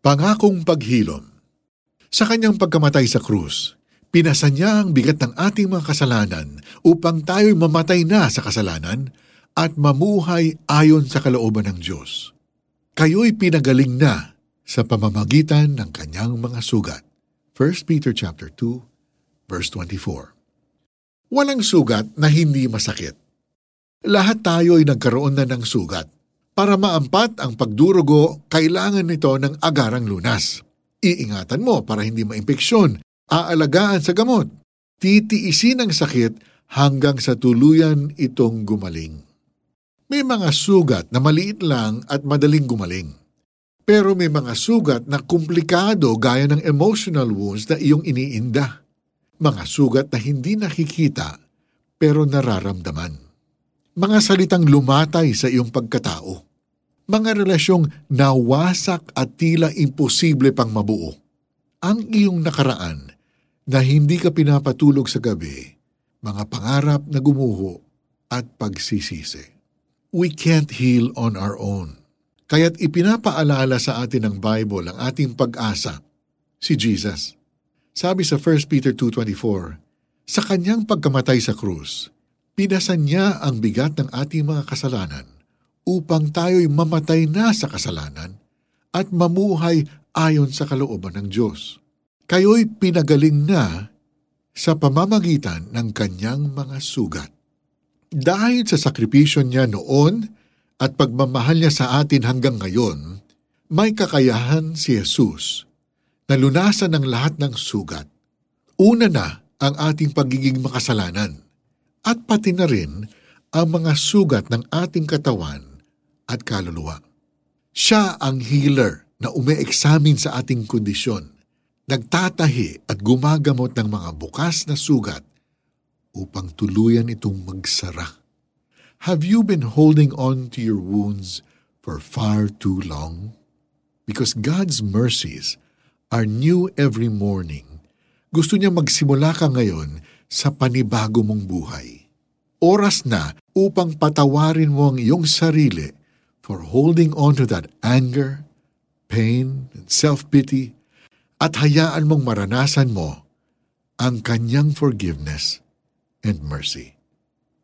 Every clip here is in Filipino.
Pangakong paghilom Sa kanyang pagkamatay sa krus, pinasa niya ang bigat ng ating mga kasalanan upang tayo'y mamatay na sa kasalanan at mamuhay ayon sa kalooban ng Diyos. Kayo'y pinagaling na sa pamamagitan ng kanyang mga sugat. 1 Peter chapter 2 verse 24. Walang sugat na hindi masakit. Lahat tayo ay nagkaroon na ng sugat. Para maampat ang pagdurugo, kailangan nito ng agarang lunas. Iingatan mo para hindi maimpeksyon, aalagaan sa gamot, titiisin ang sakit hanggang sa tuluyan itong gumaling. May mga sugat na maliit lang at madaling gumaling. Pero may mga sugat na komplikado gaya ng emotional wounds na iyong iniinda. Mga sugat na hindi nakikita pero nararamdaman mga salitang lumatay sa iyong pagkatao, mga relasyong nawasak at tila imposible pang mabuo. Ang iyong nakaraan na hindi ka pinapatulog sa gabi, mga pangarap na gumuho at pagsisisi. We can't heal on our own. Kaya't ipinapaalala sa atin ng Bible ang ating pag-asa, si Jesus. Sabi sa 1 Peter 2.24, sa kanyang pagkamatay sa krus, Pinasan niya ang bigat ng ating mga kasalanan upang tayo'y mamatay na sa kasalanan at mamuhay ayon sa kalooban ng Diyos. Kayo'y pinagaling na sa pamamagitan ng kanyang mga sugat. Dahil sa sakripisyo niya noon at pagmamahal niya sa atin hanggang ngayon, may kakayahan si Jesus na lunasan ang lahat ng sugat. Una na ang ating pagiging makasalanan at pati na rin ang mga sugat ng ating katawan at kaluluwa. Siya ang healer na ume-examine sa ating kondisyon, nagtatahi at gumagamot ng mga bukas na sugat upang tuluyan itong magsara. Have you been holding on to your wounds for far too long? Because God's mercies are new every morning. Gusto niya magsimula ka ngayon sa panibago mong buhay. Oras na upang patawarin mo ang iyong sarili for holding on to that anger, pain, and self-pity at hayaan mong maranasan mo ang kanyang forgiveness and mercy.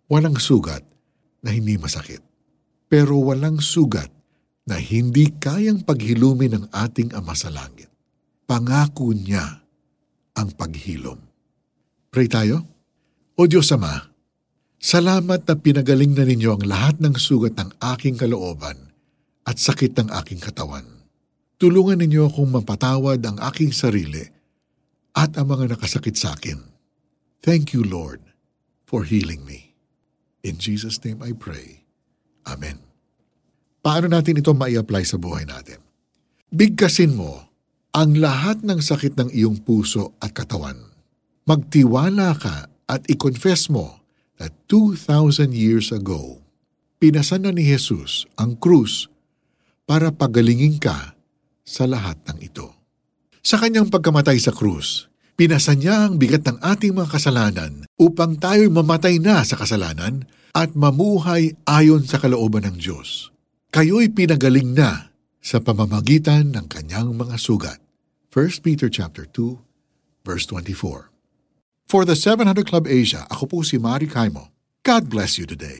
Walang sugat na hindi masakit, pero walang sugat na hindi kayang paghilumin ng ating Ama sa Langit. Pangako niya ang paghilom. Pray tayo. O Diyos Ama, salamat na pinagaling na ninyo ang lahat ng sugat ng aking kalooban at sakit ng aking katawan. Tulungan ninyo akong mapatawad ang aking sarili at ang mga nakasakit sa akin. Thank you, Lord, for healing me. In Jesus' name I pray. Amen. Paano natin ito mai-apply sa buhay natin? Bigkasin mo ang lahat ng sakit ng iyong puso at katawan magtiwala ka at i-confess mo that 2,000 years ago, pinasan na ni Jesus ang krus para pagalingin ka sa lahat ng ito. Sa kanyang pagkamatay sa krus, pinasan niya ang bigat ng ating mga kasalanan upang tayo'y mamatay na sa kasalanan at mamuhay ayon sa kalooban ng Diyos. Kayo'y pinagaling na sa pamamagitan ng kanyang mga sugat. 1 Peter chapter 2 verse 24. For the 700 Club Asia, ako po si Mari Kaimo. God bless you today.